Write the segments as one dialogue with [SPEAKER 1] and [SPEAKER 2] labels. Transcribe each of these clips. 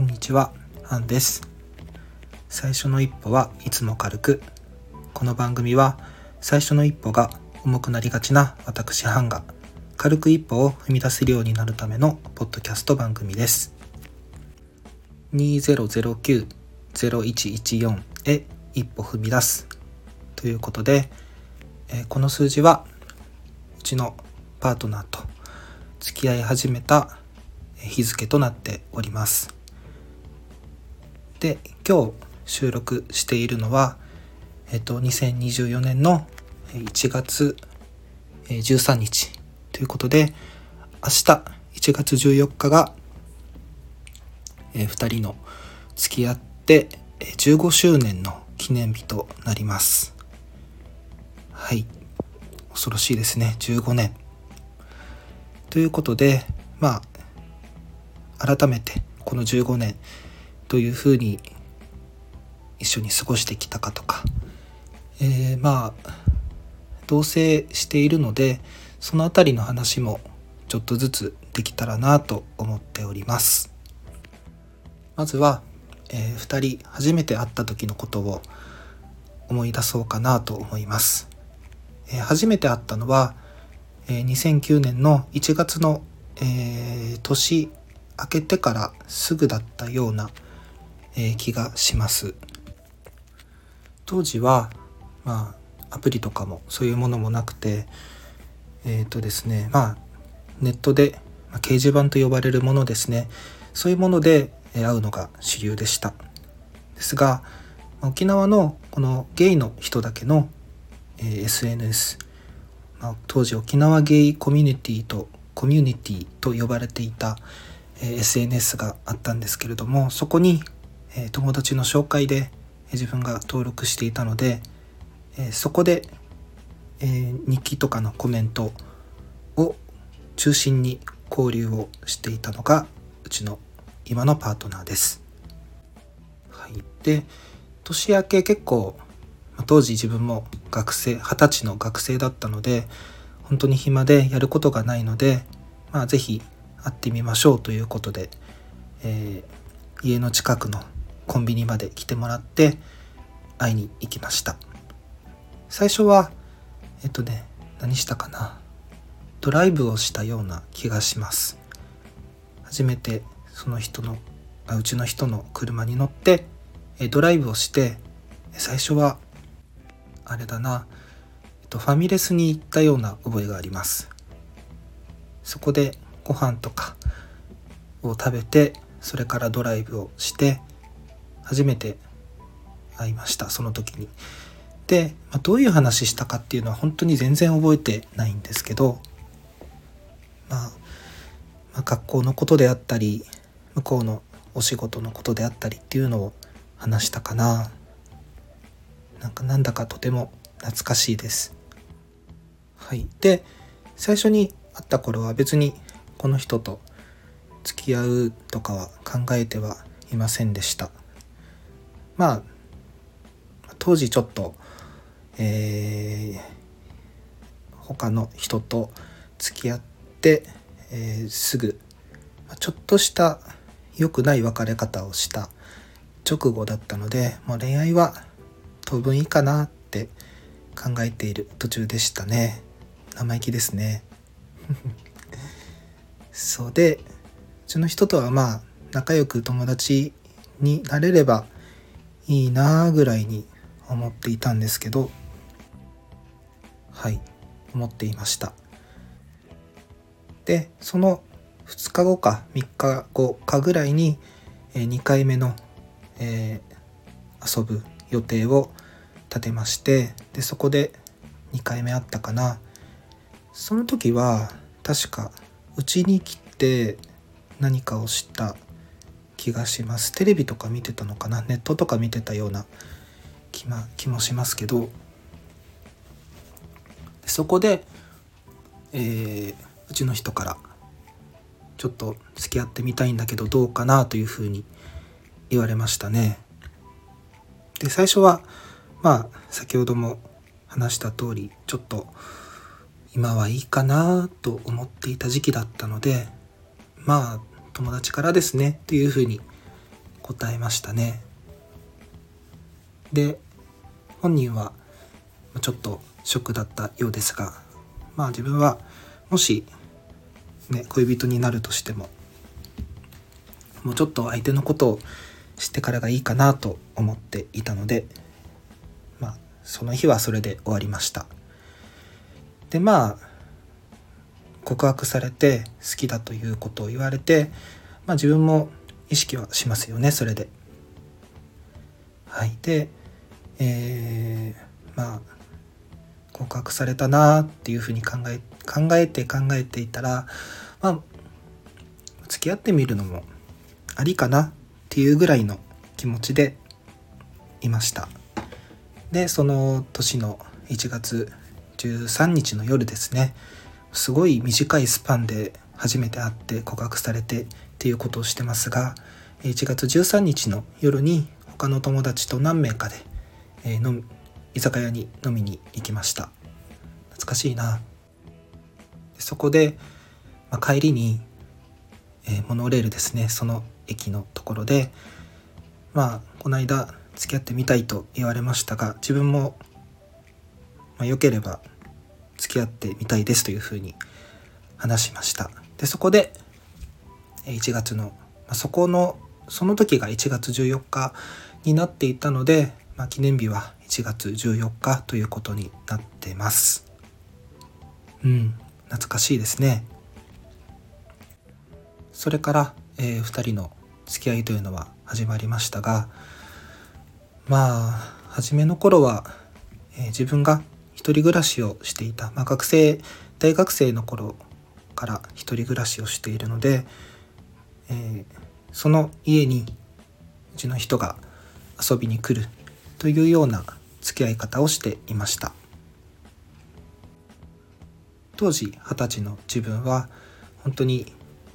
[SPEAKER 1] こんにちは、アンです。最初の一歩はいつも軽く。この番組は最初の一歩が重くなりがちな私ハンが軽く一歩を踏み出せるようになるためのポッドキャスト番組です。2009-0114へ一歩踏み出すということで、えこの数字はうちのパートナーと付き合い始めた日付となっております。で今日収録しているのは、えっと、2024年の1月13日ということで明日1月14日が、え2人の付き合って15周年の記念日となります。はい。恐ろしいですね。15年。ということでまあ改めてこの15年どういうふうに一緒に過ごしてきたかとか、えー、まあ同棲しているのでその辺りの話もちょっとずつできたらなと思っております。まずは、えー、2人初めて会った時のことを思い出そうかなと思います、えー、初めて会ったのは、えー、2009年の1月の、えー、年明けてからすぐだったような気がします。当時はまあアプリとかもそういうものもなくてえっ、ー、とですねまあネットで、ま、掲示板と呼ばれるものですね。そういうもので会うのが主流でした。ですが沖縄のこのゲイの人だけの、え、SNS、ま、当時沖縄ゲイコミュニティとコミュニティと呼ばれていた、え、SNS があったんですけれどもそこにえ友達の紹介で自分が登録していたので、えそこで、え日記とかのコメントを中心に交流をしていたのがうちの今のパートナーです。はい、で年明け結構当時自分も学生二十歳の学生だったので本当に暇でやることがないので、まあ、是非会ってみましょうということで、えー、家の近くのコンビニまで来てもらって会いに行きました。最初はえっとね何したかな。ドライブをしたような気がします。初めてその人のあうちの人の車に乗ってえドライブをして最初はあれだな、えっと、ファミレスに行ったような覚えがあります。そこでご飯とかを食べてそれからドライブをして初めて会いましたその時に。で、まあ、どういう話したかっていうのは本当に全然覚えてないんですけど、まあ、まあ、学校のことであったり向こうのお仕事のことであったりっていうのを話したかななんかなんだかとても懐かしいです。はい、で最初に会った頃は別にこの人と付き合うとかは考えてはいませんでした。まあ当時ちょっと、えー、他の人と付き合って、えー、すぐちょっとした良くない別れ方をした直後だったのでもう恋愛は当分いいかなって考えている途中でしたね。生意気ですね。そうでうちの人とはまあ仲良く友達になれればいいなぐらいに思っていたんですけどはい思っていました。でその2日後か3日後かぐらいに2回目の、えー、遊ぶ予定を立てましてでそこで2回目あったかな。その時は確かうちに来て何かをした気がします。テレビとか見てたのかな？ネットとか見てたような気,、ま、気もしますけど。そこで、えー、うちの人からちょっと付き合ってみたいんだけどどうかなというふうに言われましたね。で最初はまあ先ほども話した通りちょっと今はいいかなと思っていた時期だったのでまあ友達からですねというふうに答えましたね。で本人はちょっとショックだったようですがまあ自分はもしね恋人になるとしてももうちょっと相手のことを知ってからがいいかなと思っていたのでまあその日はそれで終わりました。でまあ告白されて好きだということを言われて、まあ、自分も意識はしますよねそれで。はい。でえー、まあ告白されたなっていうふうに考え考えて考えていたらまあ付き合ってみるのもありかなっていうぐらいの気持ちでいました。でその年の1月13日の夜ですね。すごい短いスパンで初めて会って告白されてっていうことをしてますが1月13日の夜に他の友達と何名かで、えー、の居酒屋に飲みに行きました。懐かしいな。そこで、まあ、帰りに、えー、モノレールですねその駅のところでまあこの間付き合ってみたいと言われましたが自分も、まあ、よければ付き合ってみたいですというふうに話しました。でそこで1月の、まあ、そこのその時が1月14日になっていたので、まあ、記念日は1月14日ということになってます。うん懐かしいですね。それから、えー、2人の付き合いというのは始まりましたがまあ初めの頃は、えー、自分が一人暮らしをしていた、まあ、学生大学生の頃から一人暮らしをしているので、えー、その家にうちの人が遊びに来るというような付き合い方をしていました。当時二十歳の自分は本当に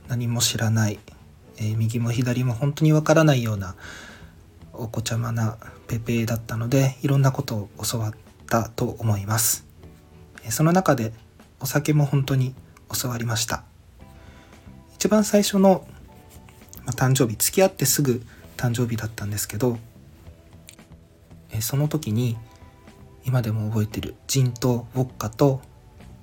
[SPEAKER 1] 何も知らないえー、右も左も本当にわからないようなお子ちゃまなペペだったのでいろんなことを教わってたと思います。その中でお酒も本当に教わりました。一番最初の、誕生日付き合ってすぐ誕生日だったんですけどその時に今でも覚えてるジンとウォッカと、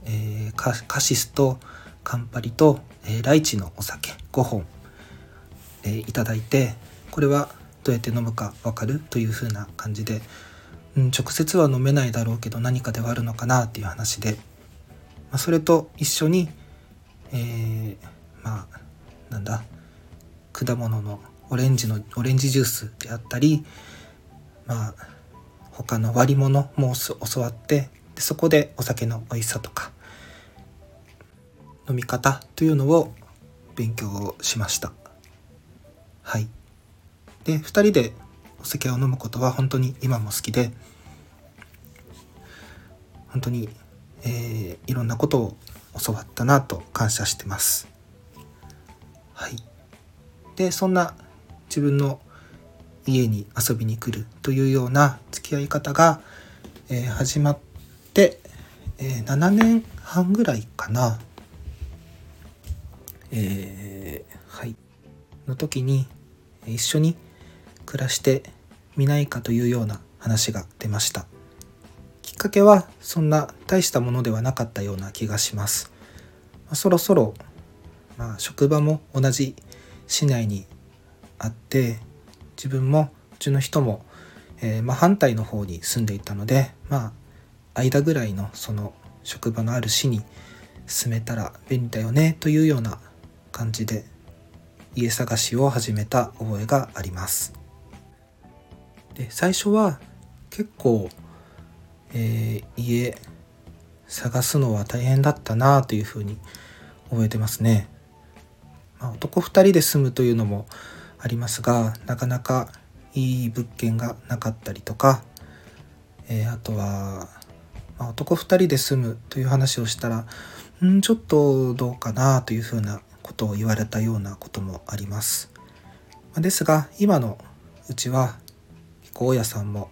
[SPEAKER 1] えー、カシスとカンパリと、えー、ライチのお酒5本えー、いただいてこれはどうやって飲むか分かるというふうな感じで、うん、直接は飲めないだろうけど何かではあるのかなっていう話で、まあ、それと一緒に、えー、まあなんだ果物のオレンジのオレンジジュースであったりまあ他の割り物も教わってでそこでお酒の美味しさとか飲み方というのを勉強しました。はい。で、2人でお酒を飲むことは本当に今も好きで、本当に、えー、いろんなことを教わったなと感謝してます。はい。で、そんな自分の家に遊びに来るというような付き合い方が、えー、始まって、えー、7年半ぐらいかな。えー、はい。の時に一緒に暮らしてみないかというような話が出ました。きっかけはそんな大したものではなかったような気がします、まあ、そろそろ、まあ、職場も同じ市内にあって自分もうちの人も、えー、まあ、反対の方に住んでいたのでまあ間ぐらいのその職場のある市に住めたら便利だよねというような感じで家探しを始めた覚えがあります。で最初は結構、えー、家探すのは大変だったなというふうに覚えてますね、まあ、男2人で住むというのもありますがなかなかいい物件がなかったりとか、えー、あとは、まあ、男2人で住むという話をしたらんちょっとどうかなというふうなことを言われたようなこともあります。ですが今のうちは大家さんも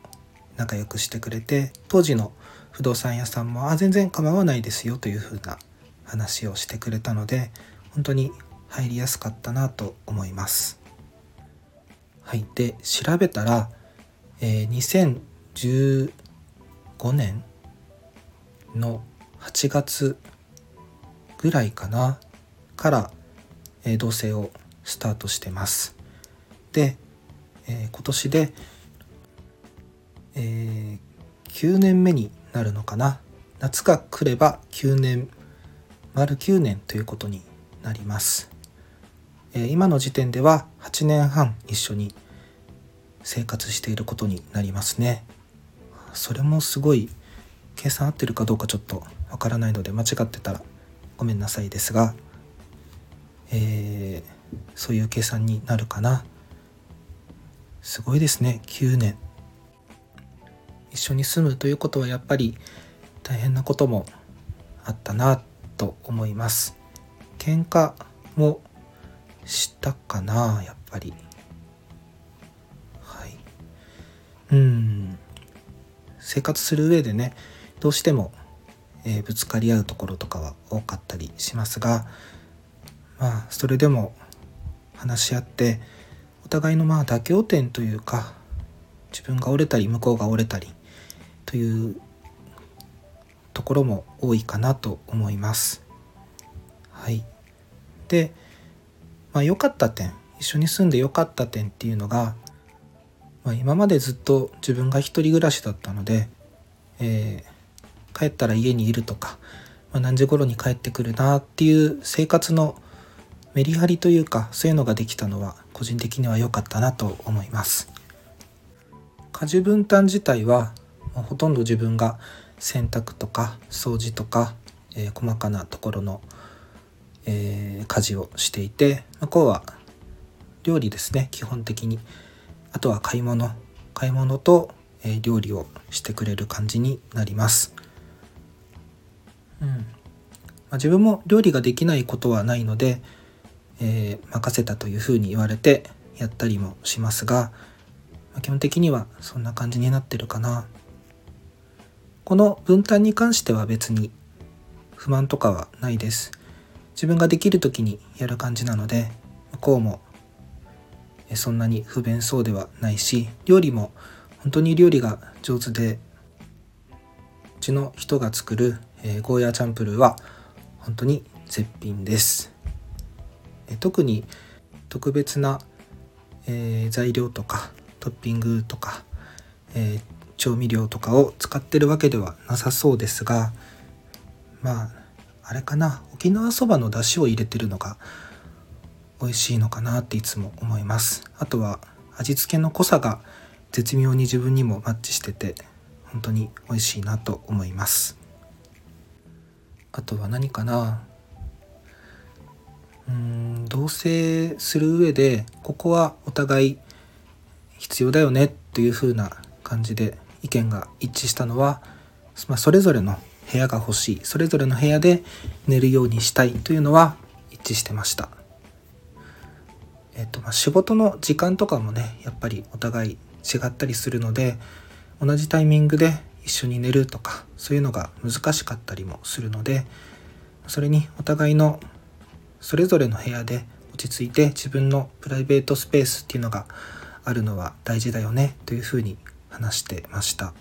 [SPEAKER 1] 仲良くしてくれて当時の不動産屋さんもあ全然構わないですよというふうな話をしてくれたので本当に入りやすかったなと思います。はいで調べたら、えー、2015年の8月ぐらいかなから、えー、同棲をスタートしてますで、えー、今年で、えー、9年目になるのかな。夏が来れば9年丸9年ということになります、えー、今の時点では8年半一緒に生活していることになりますね。それもすごい計算合ってるかどうかちょっとわからないので間違ってたらごめんなさいですが、えー、そういう計算になるかな。すごいですね。9年。一緒に住むということはやっぱり大変なこともあったなと思います。喧嘩もしたかなやっぱり。はい。うん。生活する上でねどうしても、えー、ぶつかり合うところとかは多かったりしますがまあそれでも話し合ってお互いのまあ妥協点というか自分が折れたり向こうが折れたりというところも多いかなと思います。はい、で、まあ、良かった点一緒に住んで良かった点っていうのが、まあ、今までずっと自分が一人暮らしだったので、えー、帰ったら家にいるとか、まあ、何時頃に帰ってくるなっていう生活のメリハリというかそういうのができたのは個人的には良かったなと思います家事分担自体はほとんど自分が洗濯とか掃除とか、えー、細かなところの、えー、家事をしていて向こうは料理ですね基本的に。あとは買い物。買い物と、えー、料理をしてくれる感じになります。うん。まあ、自分も料理ができないことはないのでえー、任せたというふうに言われてやったりもしますが、まあ、基本的にはそんな感じになってるかな。この分担に関しては別に不満とかはないです。自分ができる時にやる感じなので向こうもそんなに不便そうではないし料理も本当に料理が上手でうちの人が作る、え、ゴーヤーチャンプルーは本当に絶品です。特に特別な、えー、材料とかトッピングとか、えー、調味料とかを使ってるわけではなさそうですがまああれかな。沖縄そばの出汁を入れてるのが美味しいのかなっていつも思います。あとは味付けの濃さが絶妙に自分にもマッチしてて本当に美味しいなと思います。あとは何かな。うん同棲する上でここはお互い必要だよねっていう風な感じで意見が一致したのは、まあ、それぞれの部屋が欲しいそれぞれの部屋で寝るようにしたいというのは一致してました。えっとま、仕事の時間とかもねやっぱりお互い違ったりするので同じタイミングで一緒に寝るとかそういうのが難しかったりもするのでそれにお互いのそれぞれの部屋で落ち着いて自分のプライベートスペースっていうのがあるのは大事だよねというふうに話してました。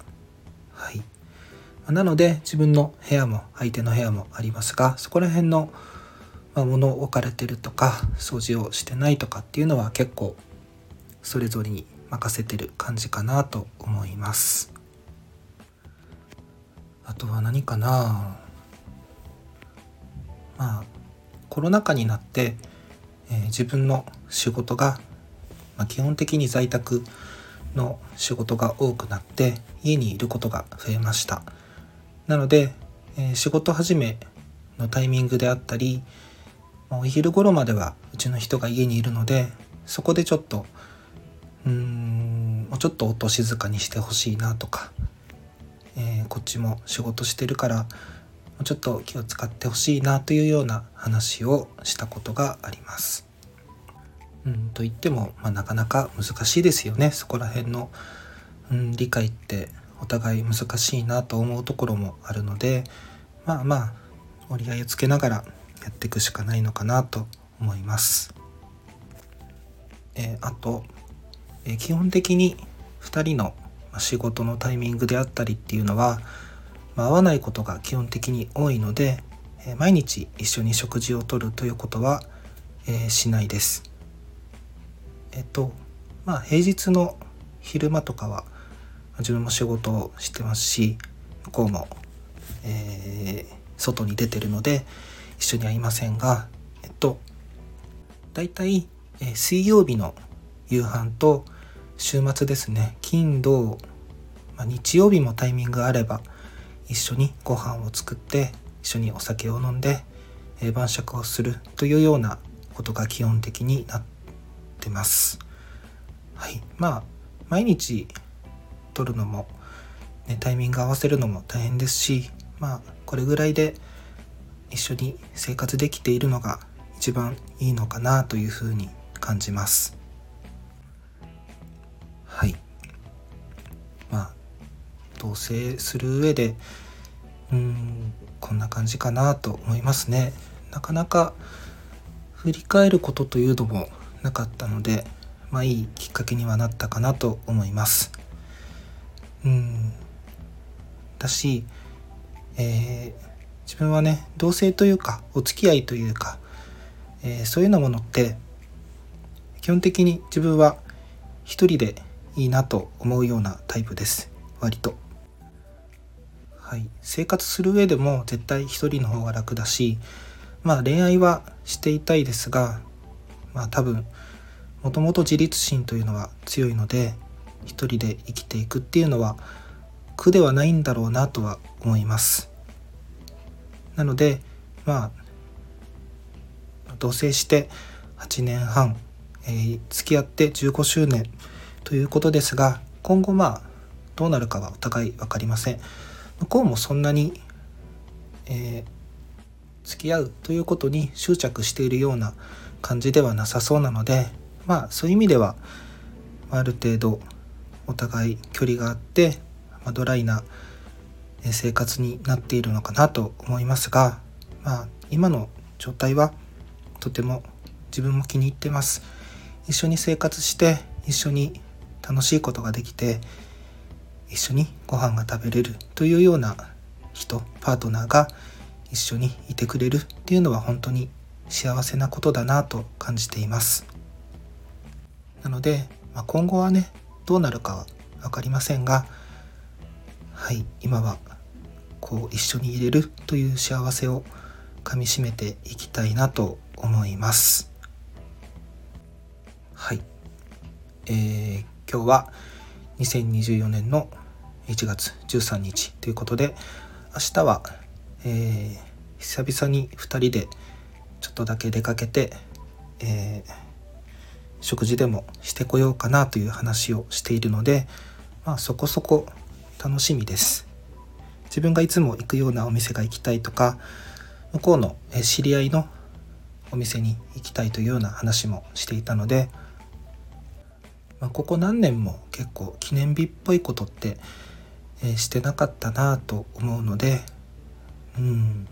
[SPEAKER 1] はい、なので自分の部屋も相手の部屋もありますがそこら辺の、ま物を置かれてるとか掃除をしてないとかっていうのは結構それぞれに任せてる感じかなと思います。あとは何かなまあコロナ禍になって、えー、自分の仕事が、まあ、基本的に在宅の仕事が多くなって家にいることが増えましたなので、えー、仕事始めのタイミングであったりお昼頃まではうちの人が家にいるのでそこでちょっとうーんもうちょっと音静かにしてほしいなとか、えー、こっちも仕事してるからもうちょっと気を使ってほしいなというような話をしたことがあります。うん、と言っても、まあ、なかなか難しいですよねそこら辺の、うん、理解ってお互い難しいなと思うところもあるのでまあまあ折り合いをつけながらやっていくしかないのかなと思います。えー、あと、え基本的に2人の仕事のタイミングであったりっていうのは、まあ、合わないことが基本的に多いので、え毎日一緒に食事をとるということは、え、しないです。えっとまあ平日の昼間とかは自分も仕事をしてますし向こうも、えー、外に出てるので一緒にはいませんがえっと大体、えー、水曜日の夕飯と週末ですね金土、まあ、日曜日もタイミングがあれば一緒にご飯を作って一緒にお酒を飲んで、え、晩酌をするというようなことが基本的になってます。はい、まあ毎日取るのも、ね、タイミング合わせるのも大変ですしまあこれぐらいで一緒に生活できているのが一番いいのかなというふうに感じます。はいまあ同棲する上でうんこんな感じかなと思いますね。なかなか振り返ることというのもなかったのでまあいいきっかけにはなったかなと思います。うんだし、えー、自分はね同性というかお付き合いというか、えー、そういうようなものって基本的に自分は一人でいいなと思うようなタイプです割と。はい、生活する上でも絶対一人の方が楽だしまあ恋愛はしていたいですがまあ多分もともと自立心というのは強いので一人で生きていくっていうのは苦ではないんだろうなとは思います。なのでまあ同棲して8年半、えー、付き合って15周年ということですが今後まあどうなるかはお互い分かりません。向こうもそんなに、えー、付き合うということに執着しているような感じではなさそうなのでまあそういう意味ではある程度お互い距離があって、ま、ドライな生活になっているのかなと思いますが、まあ、今の状態はとても自分も気に入ってます。一緒に生活して一緒に楽しいことができて一緒にご飯が食べれるというような人パートナーが一緒にいてくれるっていうのは本当に幸せなことだなと感じています。なので、まあ、今後はねどうなるかは分かりませんがはい今はこう一緒に入れるという幸せをかみしめていきたいなと思います。はい。えー、今日は2024年の1月13日ということで明日は、えー、久々に2人でちょっとだけ出かけて、えー食事でもしてこようかなという話をしているので、まあ、そこそこ楽しみです。自分がいつも行くようなお店が行きたいとか向こうの知り合いのお店に行きたいというような話もしていたので、まあ、ここ何年も結構記念日っぽいことって、えしてなかったなと思うのでうん。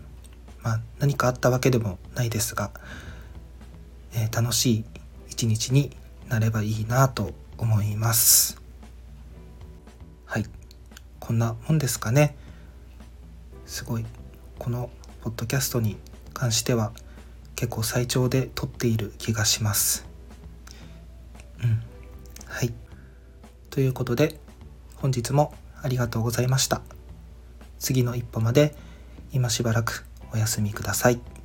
[SPEAKER 1] まあ何かあったわけでもないですが、えー、楽しい一日になればいいなと思います。はい。こんなもんですかね。すごい。このポッドキャストに関しては結構最長で撮っている気がします。うん。はい。ということで本日もありがとうございました。次の一歩まで今しばらくお休みください。